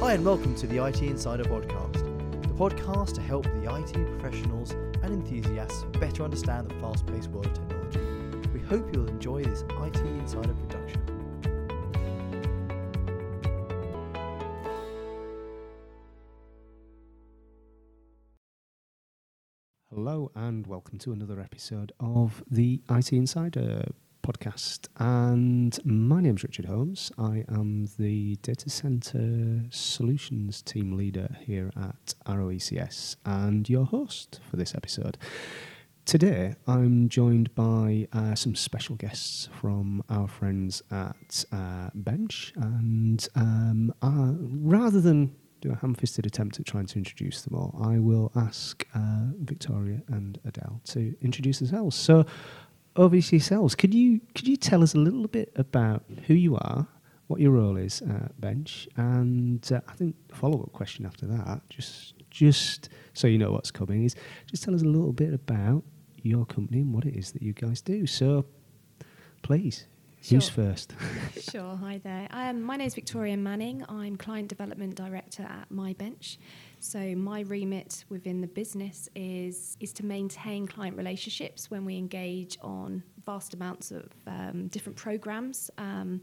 Hi, and welcome to the IT Insider Podcast, the podcast to help the IT professionals and enthusiasts better understand the fast paced world of technology. We hope you'll enjoy this IT Insider production. Hello, and welcome to another episode of the IT Insider podcast. And my name's Richard Holmes. I am the data center solutions team leader here at ROECS and your host for this episode. Today, I'm joined by uh, some special guests from our friends at uh, Bench. And um, uh, rather than do a ham fisted attempt at trying to introduce them all, I will ask uh, Victoria and Adele to introduce themselves. So, obviously, yourselves, could you could you tell us a little bit about who you are, what your role is at Bench, and uh, I think the follow up question after that, just just so you know what's coming, is just tell us a little bit about your company and what it is that you guys do. So, please, who's first? Sure. Hi there. Um, my name is Victoria Manning. I'm Client Development Director at MyBench. So my remit within the business is is to maintain client relationships when we engage on vast amounts of um, different programs, um,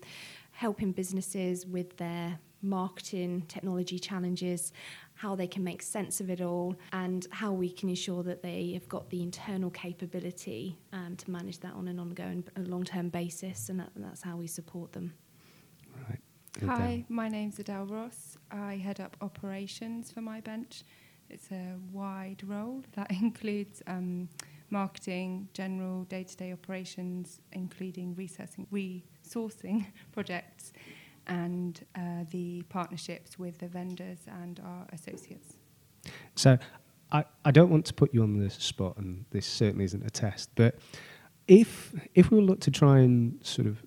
helping businesses with their marketing technology challenges, how they can make sense of it all, and how we can ensure that they have got the internal capability um, to manage that on an ongoing, long-term basis, and, that, and that's how we support them. right. Hi, my name's Adele Ross. I head up operations for my bench. It's a wide role that includes um, marketing, general day-to-day operations, including resourcing, resourcing projects, and uh, the partnerships with the vendors and our associates. So I, I don't want to put you on the spot, and this certainly isn't a test, but if if we look to try and sort of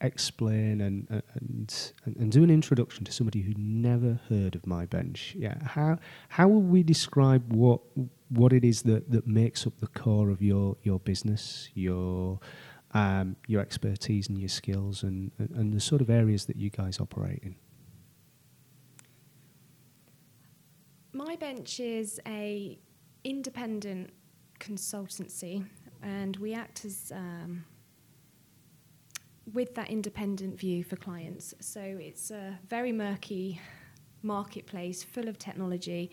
explain and and and, and do an introduction to somebody who never heard of my bench, yeah, how how will we describe what what it is that, that makes up the core of your your business, your um, your expertise and your skills, and, and, and the sort of areas that you guys operate in? My Bench is a independent consultancy, and we act as um, with that independent view for clients. So it's a very murky marketplace full of technology.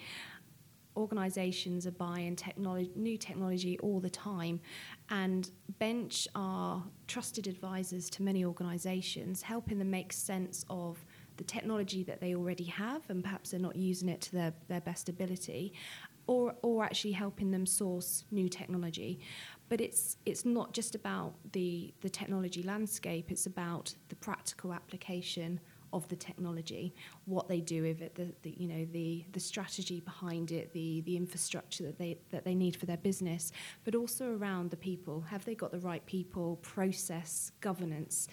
Organisations are buying technology, new technology all the time, and Bench are trusted advisors to many organisations, helping them make sense of the technology that they already have, and perhaps they're not using it to their, their best ability, or or actually helping them source new technology. But it's it's not just about the the technology landscape; it's about the practical application of the technology, what they do with it, the, the you know the the strategy behind it, the the infrastructure that they that they need for their business, but also around the people. Have they got the right people, process, governance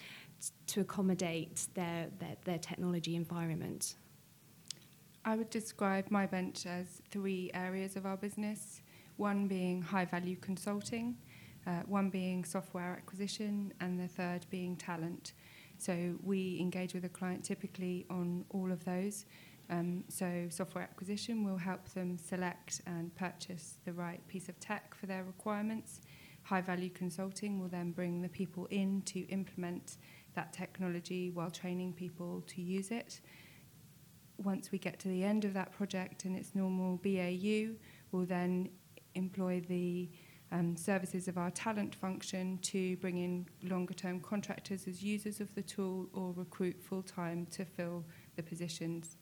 to accommodate their, their their technology environment? I would describe my bench as three areas of our business one being high value consulting, uh, one being software acquisition, and the third being talent. So we engage with a client typically on all of those. Um, so software acquisition will help them select and purchase the right piece of tech for their requirements. High value consulting will then bring the people in to implement that technology while training people to use it once we get to the end of that project and its normal BAU, we'll then employ the um, services of our talent function to bring in longer term contractors as users of the tool or recruit full time to fill the positions.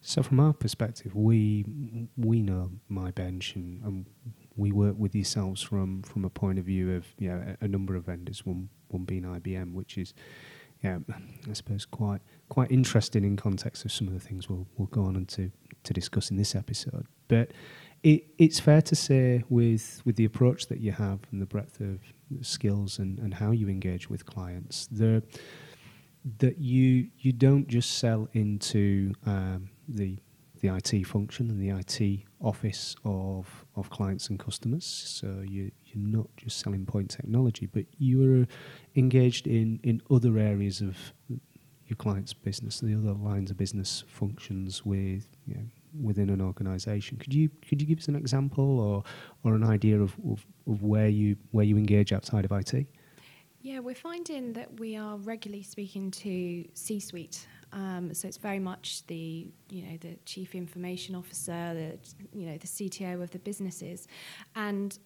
So, from our perspective, we we know my bench, and, and we work with yourselves from from a point of view of you know, a, a number of vendors. One one being IBM, which is yeah, I suppose quite quite interesting in context of some of the things we'll we'll go on to to discuss in this episode. But it, it's fair to say with with the approach that you have and the breadth of skills and, and how you engage with clients, the that you you don't just sell into um, the the IT function and the IT office of of clients and customers. So you you're not just selling point technology, but you are engaged in in other areas of your client's business, the other lines of business functions with you know, within an organisation. Could you could you give us an example or or an idea of, of, of where you where you engage outside of IT? Yeah, we're finding that we are regularly speaking to C-suite. Um, so it's very much the you know the chief information officer, the you know the CTO of the businesses, and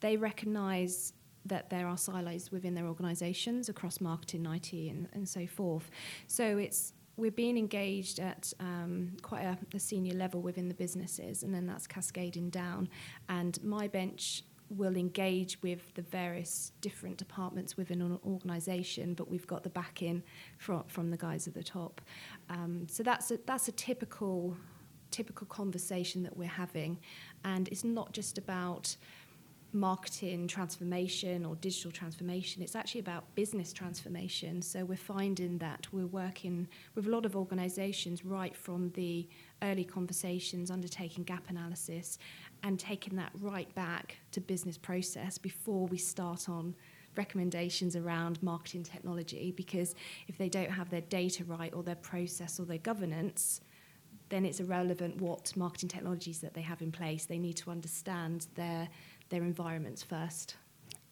they recognise that there are silos within their organisations across marketing, IT, and, and so forth. So it's we're being engaged at um, quite a, a, senior level within the businesses, and then that's cascading down. And my bench will engage with the various different departments within an organisation, but we've got the backing from from the guys at the top. Um, so that's a, that's a typical typical conversation that we're having, and it's not just about marketing transformation or digital transformation. It's actually about business transformation. So we're finding that we're working with a lot of organizations right from the early conversations, undertaking gap analysis, and taking that right back to business process before we start on recommendations around marketing technology because if they don't have their data right or their process or their governance then it's irrelevant what marketing technologies that they have in place they need to understand their their environments first.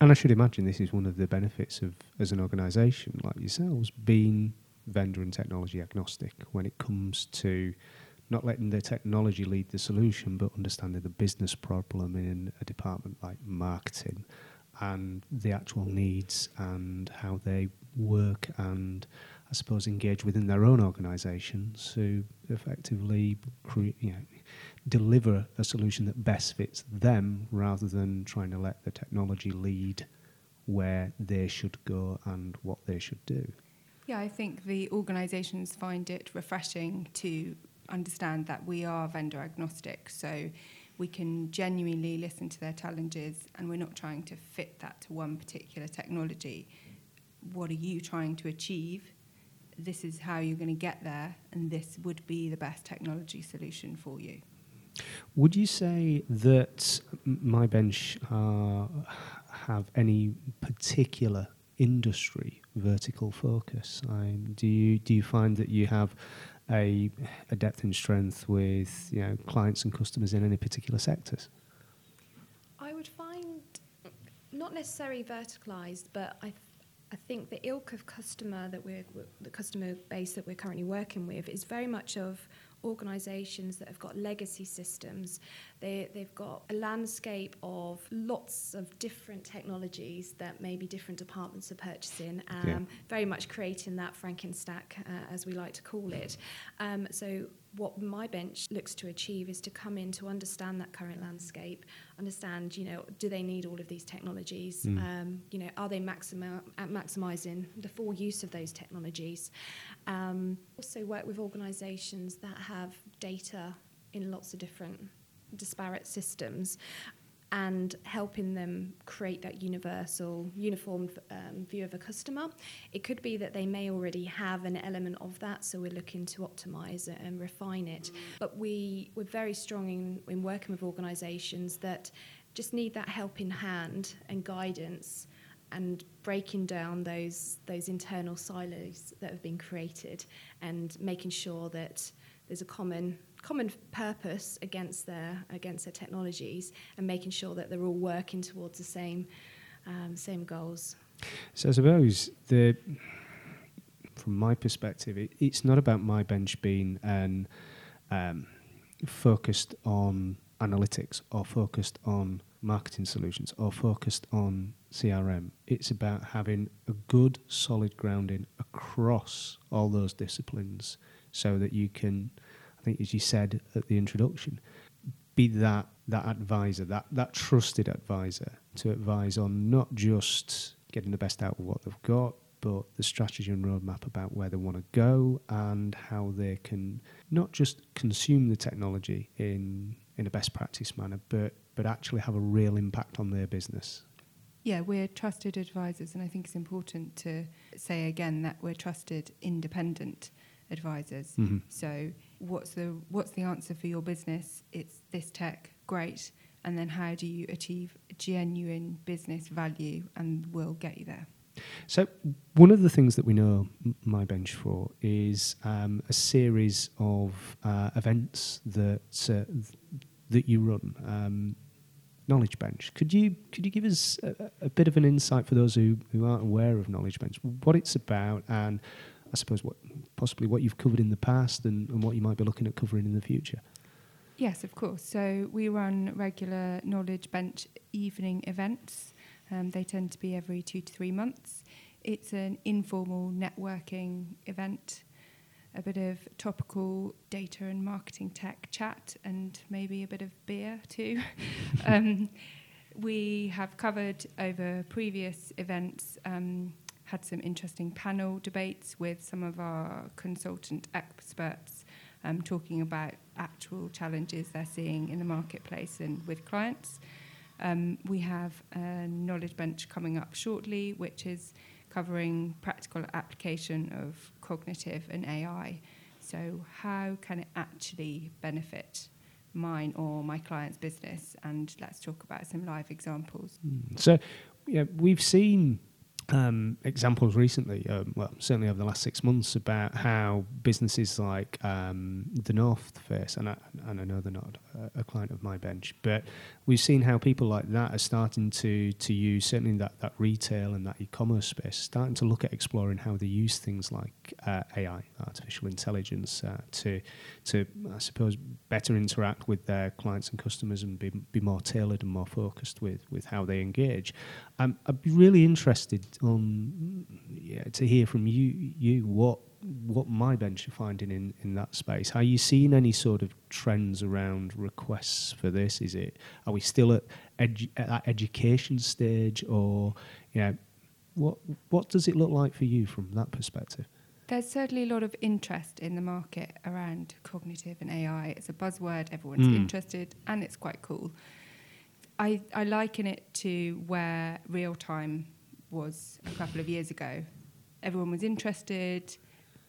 And I should imagine this is one of the benefits of, as an organisation like yourselves, being vendor and technology agnostic when it comes to not letting the technology lead the solution, but understanding the business problem in a department like marketing and the actual needs and how they work and I suppose engage within their own organisations to effectively create, you know, deliver a solution that best fits them rather than trying to let the technology lead where they should go and what they should do. Yeah, I think the organisations find it refreshing to understand that we are vendor agnostic. So we can genuinely listen to their challenges and we're not trying to fit that to one particular technology. What are you trying to achieve? This is how you're going to get there, and this would be the best technology solution for you. Would you say that my bench uh, have any particular industry vertical focus? I, do you do you find that you have a, a depth and strength with you know clients and customers in any particular sectors? I would find not necessarily verticalized, but I. I think the ilk of customer that we're, the customer base that we're currently working with is very much of organisations that have got legacy systems. They, they've got a landscape of lots of different technologies that maybe different departments are purchasing, um, yeah. very much creating that Frankenstack, uh, as we like to call it. Um, so what my bench looks to achieve is to come in to understand that current landscape, understand, you know, do they need all of these technologies? Mm. Um, you know, are they maximi- maximizing the full use of those technologies? Um, also work with organisations that have data in lots of different disparate systems and helping them create that universal, uniform um, view of a customer. It could be that they may already have an element of that, so we're looking to optimize it and refine it. But we, we're very strong in, in working with organizations that just need that helping hand and guidance and breaking down those those internal silos that have been created and making sure that there's a common common purpose against their against their technologies and making sure that they're all working towards the same um, same goals. So I suppose the from my perspective, it, it's not about my bench being an um, focused on analytics or focused on marketing solutions or focused on CRM. It's about having a good, solid grounding across all those disciplines so that you can I think, as you said at the introduction, be that that advisor, that that trusted advisor to advise on not just getting the best out of what they've got, but the strategy and roadmap about where they want to go and how they can not just consume the technology in in a best practice manner, but but actually have a real impact on their business. Yeah, we're trusted advisors, and I think it's important to say again that we're trusted independent advisors. Mm-hmm. So what's the what's the answer for your business? It's this tech, great. And then how do you achieve genuine business value and we'll get you there? So, one of the things that we know My Bench for is um, a series of uh, events that uh, that you run. Um, Knowledge Bench. Could you could you give us a, a bit of an insight for those who, who aren't aware of Knowledge Bench, what it's about, and I suppose what possibly what you've covered in the past and, and what you might be looking at covering in the future? Yes, of course. So we run regular Knowledge Bench evening events. Um, they tend to be every two to three months. It's an informal networking event, a bit of topical data and marketing tech chat, and maybe a bit of beer too. um, we have covered over previous events, um, had some interesting panel debates with some of our consultant experts um, talking about actual challenges they're seeing in the marketplace and with clients. Um, we have a knowledge bench coming up shortly, which is covering practical application of cognitive and AI. So, how can it actually benefit mine or my client's business? And let's talk about some live examples. Mm. So, yeah, we've seen um, examples recently, um, well, certainly over the last six months, about how businesses like um, the North Face, and I, and I know they're not a, a, client of my bench, but we've seen how people like that are starting to to use certainly that, that retail and that e-commerce space, starting to look at exploring how they use things like uh, AI, artificial intelligence, uh, to to I suppose better interact with their clients and customers and be be more tailored and more focused with with how they engage. Um, I'd be really interested on yeah, to hear from you you what what my bench are finding in, in that space. Are you seeing any sort of trends around requests for this? Is it are we still at, edu- at that education stage, or you know, what what does it look like for you from that perspective? There's certainly a lot of interest in the market around cognitive and AI. It's a buzzword, everyone's mm. interested, and it's quite cool. I, I liken it to where real time was a couple of years ago. Everyone was interested,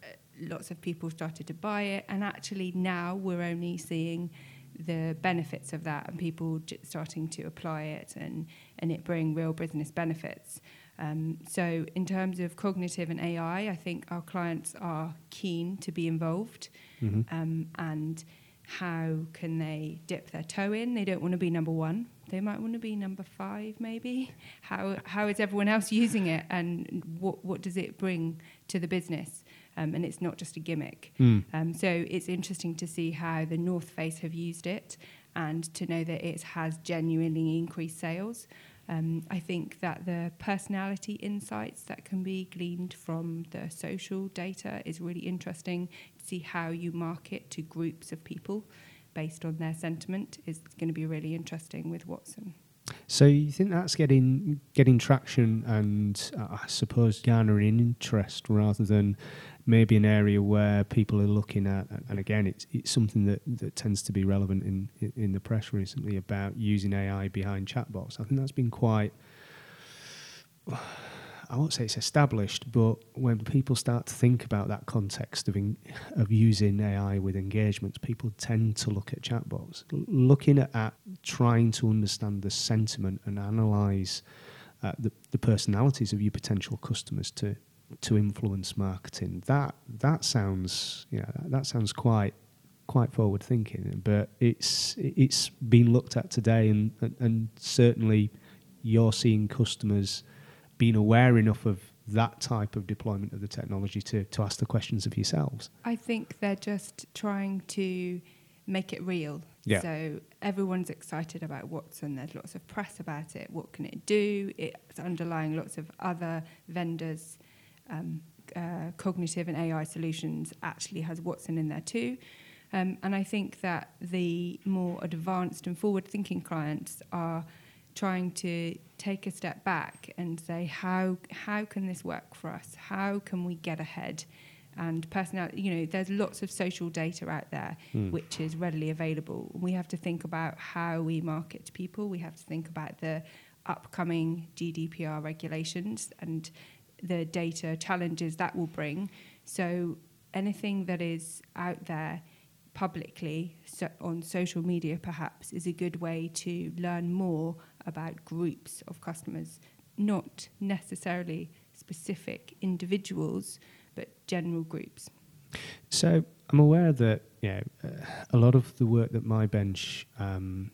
uh, lots of people started to buy it, and actually now we're only seeing the benefits of that and people starting to apply it and, and it bring real business benefits. Um, so, in terms of cognitive and AI, I think our clients are keen to be involved. Mm-hmm. Um, and how can they dip their toe in? They don't want to be number one. They might want to be number five, maybe. How how is everyone else using it, and what what does it bring to the business? Um, and it's not just a gimmick. Mm. Um, so it's interesting to see how the North Face have used it, and to know that it has genuinely increased sales. Um, I think that the personality insights that can be gleaned from the social data is really interesting. See how you market to groups of people based on their sentiment is going to be really interesting with Watson. So you think that's getting getting traction and uh, I suppose garnering interest rather than maybe an area where people are looking at, and again, it's it's something that, that tends to be relevant in, in the press recently about using AI behind chatbots. I think that's been quite. I won't say it's established, but when people start to think about that context of in, of using AI with engagements, people tend to look at chatbots, L- looking at, at, trying to understand the sentiment and analyze uh, the, the personalities of your potential customers to to influence marketing. That that sounds yeah that sounds quite quite forward thinking, but it's it's been looked at today, and and certainly you're seeing customers being aware enough of that type of deployment of the technology to, to ask the questions of yourselves? I think they're just trying to make it real. Yeah. So everyone's excited about Watson. There's lots of press about it. What can it do? It's underlying lots of other vendors. Um, uh, cognitive and AI solutions actually has Watson in there too. Um, and I think that the more advanced and forward thinking clients are trying to take a step back and say how how can this work for us? How can we get ahead? And personality, you know, there's lots of social data out there mm. which is readily available. We have to think about how we market to people. We have to think about the upcoming GDPR regulations and the data challenges that will bring. So anything that is out there publicly so on social media perhaps is a good way to learn more about groups of customers, not necessarily specific individuals, but general groups. So I'm aware that you know, a lot of the work that my bench um,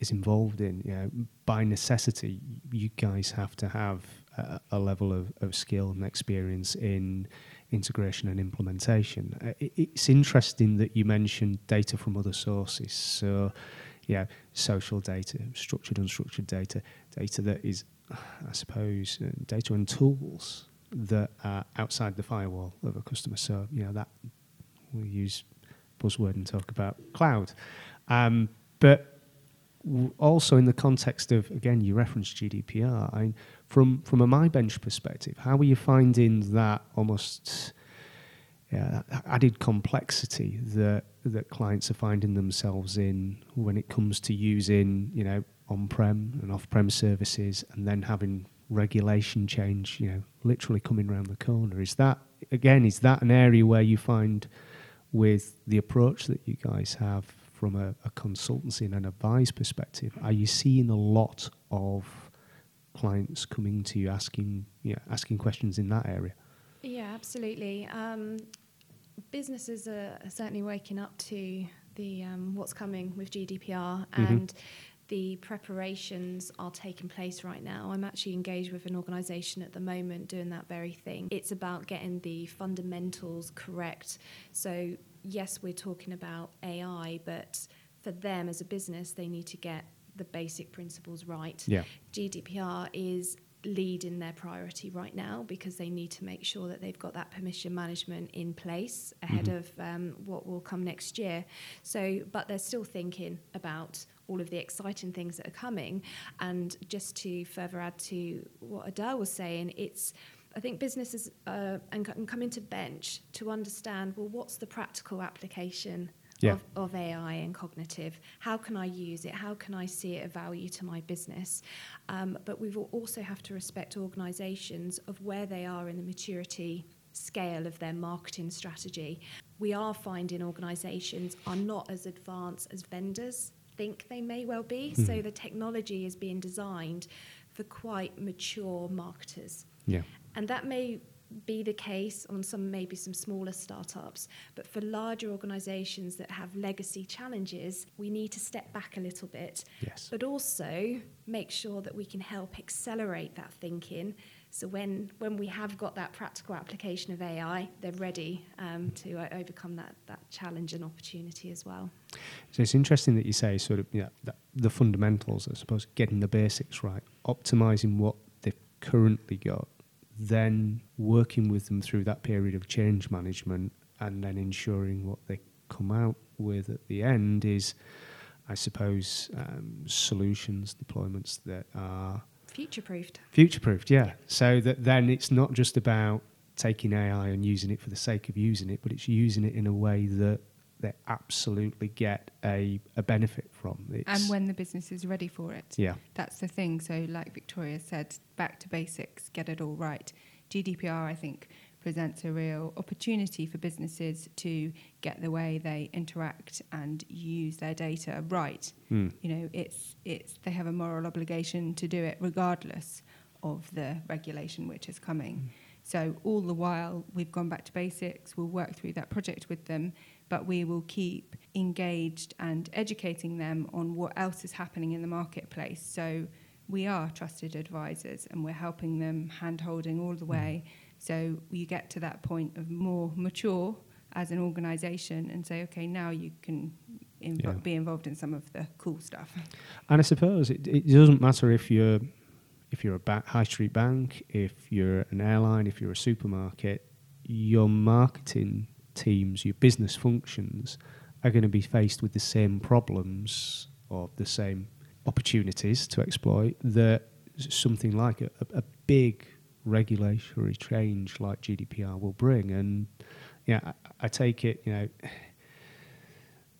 is involved in, you know, by necessity, you guys have to have a, a level of, of skill and experience in integration and implementation. Uh, it, it's interesting that you mentioned data from other sources. So, yeah, social data, structured, unstructured data, data that is, I suppose, uh, data and tools that are outside the firewall of a customer. So, you know, that we use buzzword and talk about cloud. Um, but w- also in the context of, again, you referenced GDPR. I, mean, from from a MyBench perspective, how are you finding that almost yeah, added complexity that that clients are finding themselves in when it comes to using, you know, on-prem and off-prem services, and then having regulation change, you know, literally coming around the corner. Is that again? Is that an area where you find with the approach that you guys have from a, a consultancy and an advice perspective, are you seeing a lot of clients coming to you asking, you know, asking questions in that area? Yeah, absolutely. Um, businesses are certainly waking up to the um, what's coming with GDPR Mhm. and the preparations are taking place right now. I'm actually engaged with an organisation at the moment doing that very thing. It's about getting the fundamentals correct. So yes, we're talking about AI, but for them as a business, they need to get the basic principles right. Yeah. GDPR is leading their priority right now because they need to make sure that they've got that permission management in place ahead Mhm. of um, what will come next year. So, but they're still thinking about all of the exciting things that are coming. And just to further add to what Adele was saying, it's I think businesses uh, and, and coming to bench to understand well, what's the practical application Yeah. of, of AI and cognitive? How can I use it? How can I see it of value to my business? Um, but we will also have to respect organisations of where they are in the maturity scale of their marketing strategy. We are finding organisations are not as advanced as vendors think they may well be. So Mhm. the technology is being designed for quite mature marketers. Yeah. And that may be the case on some maybe some smaller startups, but for larger organizations that have legacy challenges, we need to step back a little bit, Yes. but also make sure that we can help accelerate that thinking. So when when we have got that practical application of AI, they're ready um, to uh, overcome that that challenge and opportunity as well. So it's interesting that you say sort of you know, that the fundamentals, I suppose, getting the basics right, optimizing what they've currently got, then working with them through that period of change management, and then ensuring what they come out with at the end is, I suppose, um, solutions, deployments that are Future proofed. future proofed. Yeah. So that then it's not just about taking AI and using it for the sake of using it, but it's using it in a way that they absolutely get a, a benefit from. It's, And when the business is ready for it. yeah, That's the thing. So, like Victoria said, back to basics, get it all right. GDPR, I think, presents a real opportunity for businesses to get the way they interact and use their data right. Mm. You know, it's it's they have a moral obligation to do it regardless of the regulation which is coming. So all the while we've gone back to basics, we'll work through that project with them, but we will keep engaged and educating them on what else is happening in the marketplace. So we are trusted advisors and we're helping them hand holding all the mm. way. So you get to that point of more mature as an organization and say, okay, now you can invo- Yeah. be involved in some of the cool stuff. And I suppose it, it doesn't matter if you're if you're a ba- high street bank, if you're an airline, if you're a supermarket, your marketing teams, your business functions are going to be faced with the same problems or the same opportunities to exploit that something like a, a, big regulatory change like GDPR will bring. And yeah, I, I take it, you know,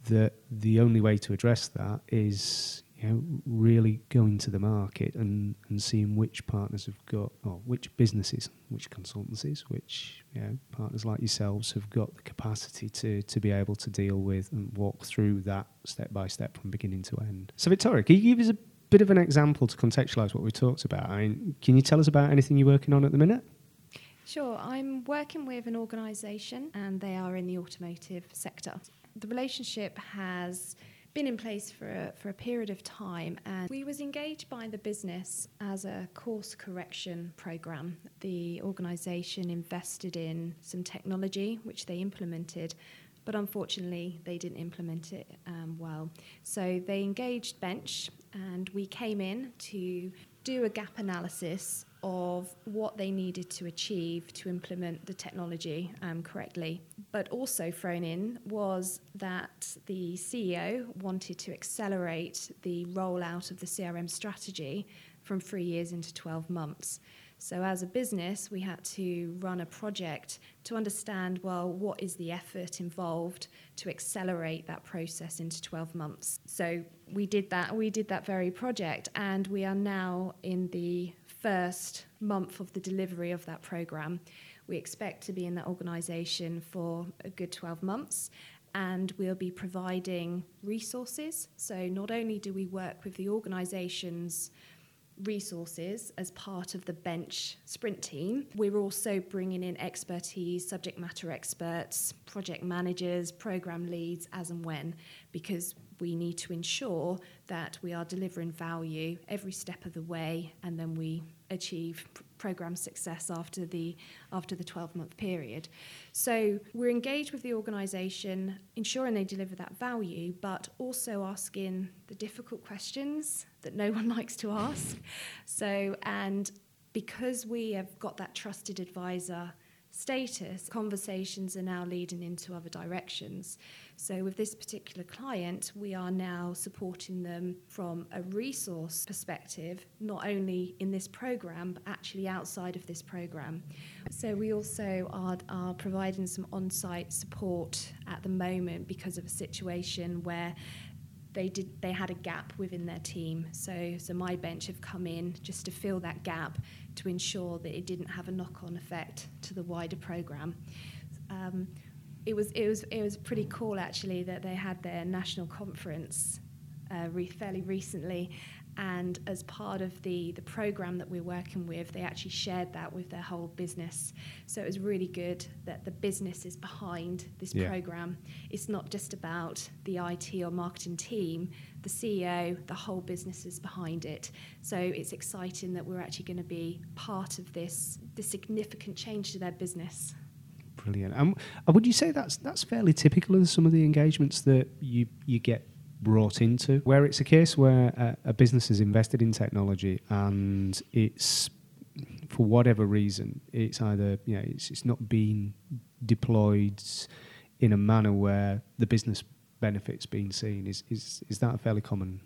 that the only way to address that is you know really going to the market and, and seeing which partners have got or which businesses, which consultancies, which you know, partners like yourselves have got the capacity to to be able to deal with and walk through that step by step from beginning to end. So Victoria, can you give us a bit of an example to contextualise what we talked about? I mean, can you tell us about anything you're working on at the minute? Sure, I'm working with an organisation and they are in the automotive sector. The relationship has been in place for a, for a period of time and we was engaged by the business as a course correction program. The organisation invested in some technology which they implemented but unfortunately they didn't implement it um, well. So they engaged bench and we came in to do a gap analysis of what they needed to achieve to implement the technology um, correctly. But also thrown in was that the CEO wanted to accelerate the rollout of the CRM strategy from three years into 12 months. So, as a business, we had to run a project to understand well, what is the effort involved to accelerate that process into 12 months. So, we did that. We did that very project, and we are now in the first month of the delivery of that program. We expect to be in that organisation for a good 12 months and we'll be providing resources. So, not only do we work with the organisation's resources as part of the bench sprint team, we're also bringing in expertise, subject matter experts, project managers, program leads as and when, because we need to ensure that we are delivering value every step of the way and then we achieve program success after the after the 12 month period so we're engaged with the organization ensuring they deliver that value but also asking the difficult questions that no one likes to ask so and because we have got that trusted advisor status, conversations are now leading into other directions. So, with this particular client, we are now supporting them from a resource perspective, not only in this program, but actually outside of this program. So, we also are, are providing some on site support at the moment because of a situation where they did they had a gap within their team. So so my bench have come in just to fill that gap to ensure that it didn't have a knock-on effect to the wider program. Um, it was it was it was pretty cool actually that they had their national conference uh, re- fairly recently, and as part of the the program that we're working with, they actually shared that with their whole business. So it was really good that the business is behind this Yeah. program. It's not just about the IT or marketing team. The CEO, the whole business is behind it. So it's exciting that we're actually going to be part of this this significant change to their business. Brilliant. Um, and would you say that's that's fairly typical of some of the engagements that you you get brought into, where it's a case where a, a business is invested in technology and it's for whatever reason it's either you know it's it's not being deployed in a manner where the business benefits being seen. Is is is that a fairly common?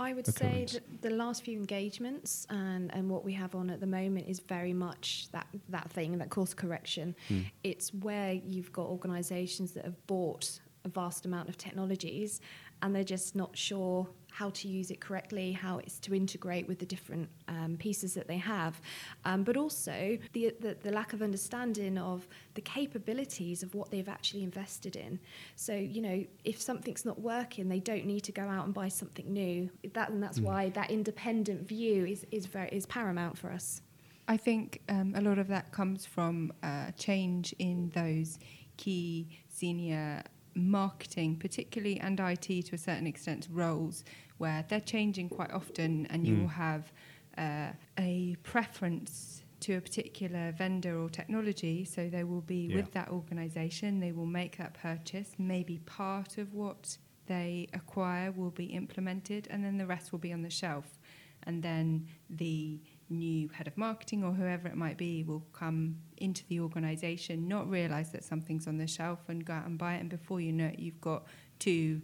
I would say that the last few engagements and, and what we have on at the moment is very much that, that thing, that course correction. Hmm. It's where you've got organisations that have bought a vast amount of technologies and they're just not sure how to use it correctly, how it's to integrate with the different um, pieces that they have, um, but also the, the, the lack of understanding of the capabilities of what they've actually invested in. So, you know, if something's not working, they don't need to go out and buy something new. That, and that's Mm. why that independent view is, is, very, is paramount for us. I think um, a lot of that comes from uh, change in those key senior marketing, particularly and IT to a certain extent, roles where they're changing quite often, and you Mm. will have uh, a preference to a particular vendor or technology. So they will be Yeah. with that organisation. They will make that purchase. Maybe part of what they acquire will be implemented, and then the rest will be on the shelf. And then the new head of marketing or whoever it might be will come into the organization, not realize that something's on the shelf and go out and buy it. And before you know it, you've got two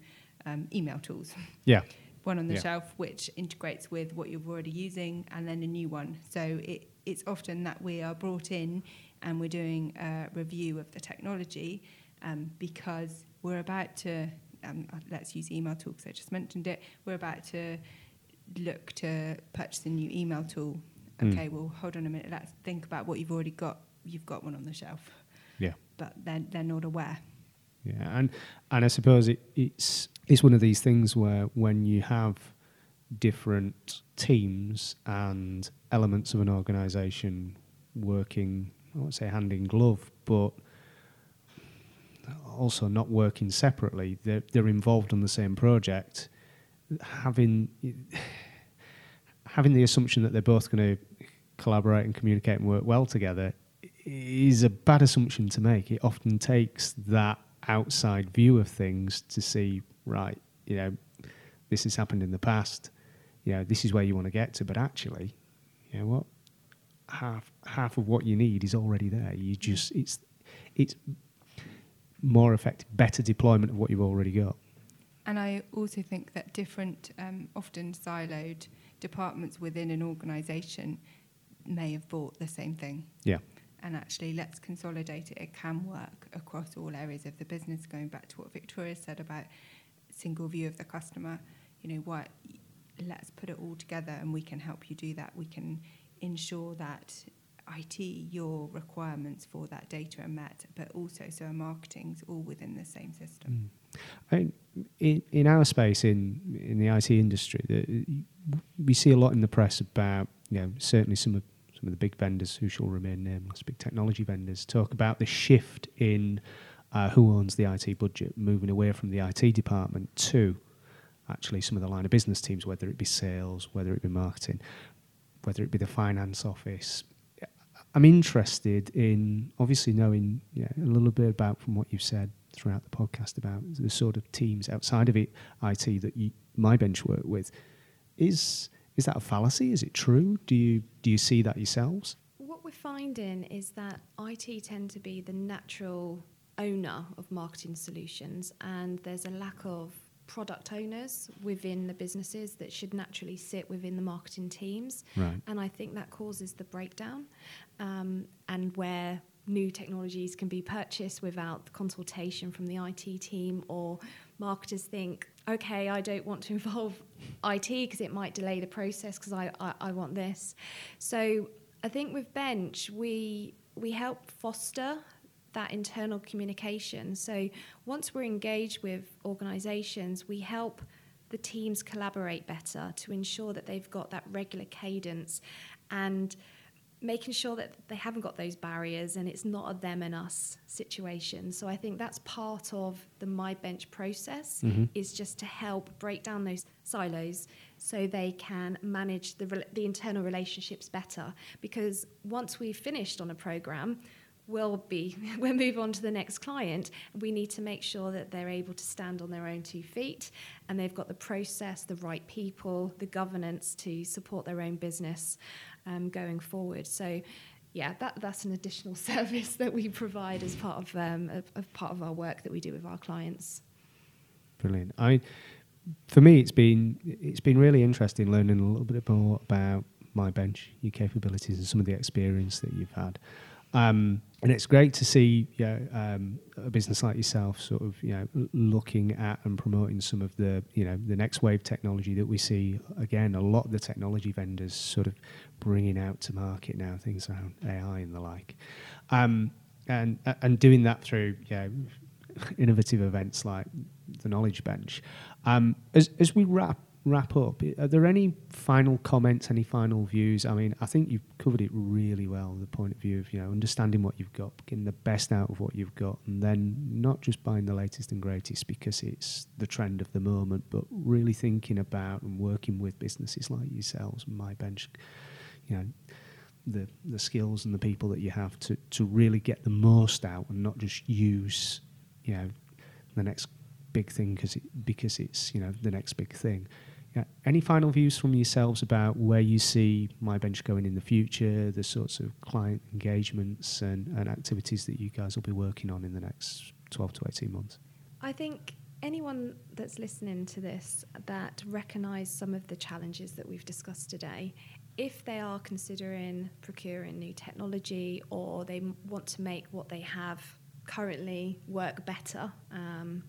um, email tools Yeah. one on the Yeah. shelf which integrates with what you're already using, and then a new one. So it, it's often that we are brought in and we're doing a review of the technology um, because we're about to, um, let's use email tool because I just mentioned it, we're about to look to purchase a new email tool. Mm. Okay, well, hold on a minute, let's think about what you've already got. You've got one on the shelf. Yeah. But they're, they're not aware. Yeah, and and I suppose it, it's it's one of these things where when you have different teams and elements of an organisation working I won't say hand in glove, but also not working separately. They're, they're involved on the same project. Having having the assumption that they're both going to collaborate and communicate and work well together is a bad assumption to make. It often takes that outside view of things to see, right, you know, this has happened in the past, you know, this is where you want to get to, but actually, you know what? Half half of what you need is already there. You just it's it's more effective, better deployment of what you've already got. And I also think that different, um, often siloed departments within an organisation may have bought the same thing. Yeah. And actually, let's consolidate it. It can work across all areas of the business. Going back to what Victoria said about single view of the customer, you know what? Let's put it all together, and we can help you do that. We can ensure that IT, your requirements for that data are met, but also so marketing's all within the same system. Mm. In, in our space in in the IT industry, the, we see a lot in the press about you know certainly some of some of the big vendors who shall remain nameless, big technology vendors, talk about the shift in uh, who owns the IT budget, moving away from the IT department to actually some of the line of business teams, whether it be sales, whether it be marketing, whether it be the finance office. I'm interested in obviously knowing yeah, a little bit about from what you've said throughout the podcast about the sort of teams outside of it, IT that you, my bench work with. Is is that a fallacy? Is it true? Do you do you see that yourselves? What we're finding is that IT tend to be the natural owner of marketing solutions, and there's a lack of product owners within the businesses that should naturally sit within the marketing teams. Right. And I think that causes the breakdown, um, and where new technologies can be purchased without consultation from the IT team, or marketers think, okay, I don't want to involve IT because it might delay the process because I, I, I want this. So I think with Bench, we we help foster that internal communication. So once we're engaged with organisations, we help the teams collaborate better to ensure that they've got that regular cadence and making sure that they haven't got those barriers and it's not a them and us situation. So I think that's part of the My Bench process Mm-hmm. is just to help break down those silos so they can manage the, rel- the internal relationships better. Because once we've finished on a program, we'll be we'll move on to the next client. We need to make sure that they're able to stand on their own two feet and they've got the process, the right people, the governance to support their own business um, going forward. So. Yeah, that, that's an additional service that we provide as part of, um, of, part of our work that we do with our clients. Brilliant. I, for me, it's been it's been really interesting learning a little bit more about my bench, your capabilities, and some of the experience that you've had. Um, and it's great to see you know, um, a business like yourself sort of you know looking at and promoting some of the you know the next wave technology that we see again a lot of the technology vendors sort of bringing out to market now things around AI and the like um, and and doing that through you know innovative events like the Knowledge Bench. Um, as as we wrap wrap up, are there any final comments, any final views? I mean, I think you've covered it really well. The point of view of you know understanding what you've got, getting the best out of what you've got, and then not just buying the latest and greatest because it's the trend of the moment, but really thinking about and working with businesses like yourselves, my bench, you know the the skills and the people that you have to to really get the most out and not just use you know the next big thing because it, because it's you know the next big thing. Yeah. Any final views from yourselves about where you see my bench going in the future, the sorts of client engagements and, and activities that you guys will be working on in the next 12 to 18 months? I think anyone that's listening to this that recognise some of the challenges that we've discussed today, if they are considering procuring new technology or they want to make what they have currently work better, um,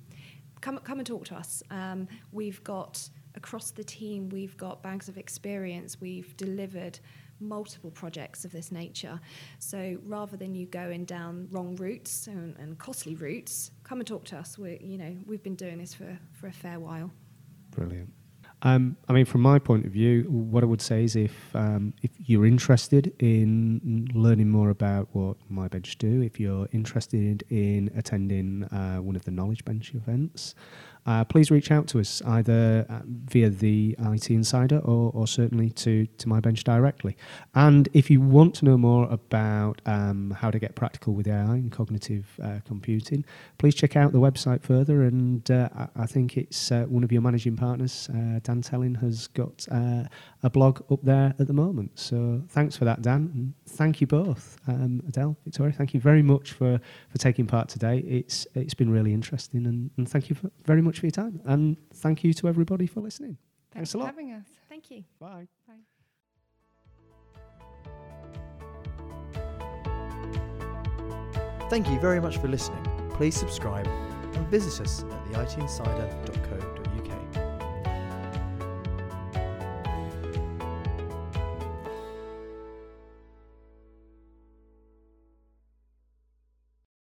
come come and talk to us. Um, we've got across the team, we've got bags of experience. We've delivered multiple projects of this nature. So rather than you going down wrong routes and, and costly routes, come and talk to us. We're, you know, we've been doing this for, for a fair while. Brilliant. Um, I mean, from my point of view, what I would say is if um, if you're interested in learning more about what My Bench do, if you're interested in attending uh, one of the Knowledge Bench events, uh, please reach out to us either uh, via the IT Insider or, or, certainly to, to my bench directly. And if you want to know more about um, how to get practical with AI and cognitive uh, computing, please check out the website further. And uh, I, think it's uh, one of your managing partners, Dan Tellin, has got a blog up there at the moment. So thanks for that, Dan. And thank you both, um, Adele, Victoria. Thank you very much for, for taking part today. It's it's been really interesting, and, and thank you for, very much for your time. And thank you to everybody for listening. Thanks, thanks a lot. for having us. Thank you. Bye. Bye. Thank you very much for listening. Please subscribe and visit us at theITinsider.co.uk.